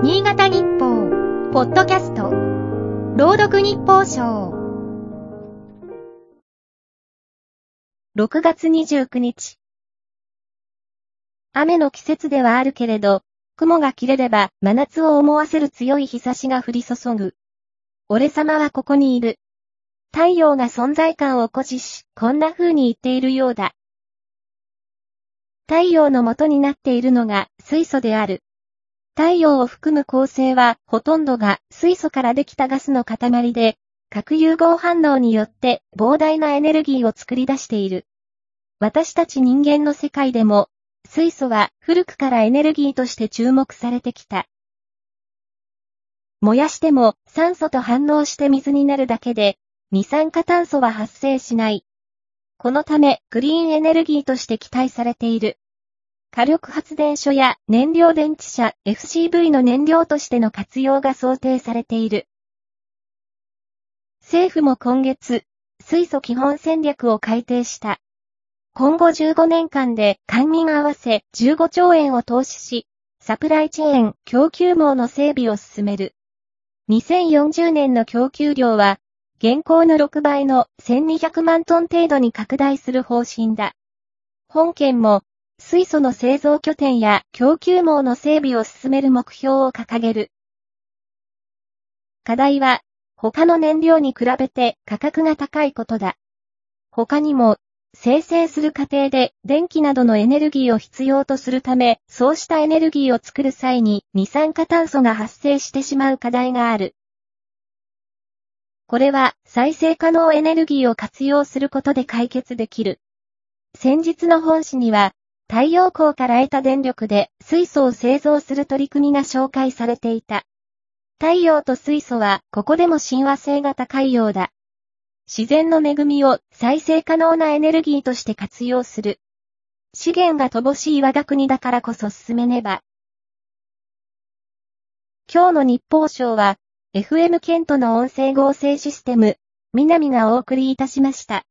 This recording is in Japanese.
新潟日報、ポッドキャスト、朗読日報賞。6月29日。雨の季節ではあるけれど、雲が切れれば真夏を思わせる強い日差しが降り注ぐ。俺様はここにいる。太陽が存在感を誇示し、こんな風に言っているようだ。太陽の元になっているのが水素である。太陽を含む構成はほとんどが水素からできたガスの塊で、核融合反応によって膨大なエネルギーを作り出している。私たち人間の世界でも、水素は古くからエネルギーとして注目されてきた。燃やしても酸素と反応して水になるだけで、二酸化炭素は発生しない。このため、クリーンエネルギーとして期待されている。火力発電所や燃料電池車 FCV の燃料としての活用が想定されている。政府も今月、水素基本戦略を改定した。今後15年間で官民合わせ15兆円を投資し、サプライチェーン供給網の整備を進める。2040年の供給量は現行の6倍の1200万トン程度に拡大する方針だ。本県も、水素の製造拠点や供給網の整備を進める目標を掲げる。課題は、他の燃料に比べて価格が高いことだ。他にも、生成する過程で電気などのエネルギーを必要とするため、そうしたエネルギーを作る際に二酸化炭素が発生してしまう課題がある。これは再生可能エネルギーを活用することで解決できる。先日の本誌には、太陽光から得た電力で水素を製造する取り組みが紹介されていた。太陽と水素はここでも親和性が高いようだ。自然の恵みを再生可能なエネルギーとして活用する。資源が乏しい我が国だからこそ進めねば。今日の日報賞は、FM ケントの音声合成システム、南がお送りいたしました。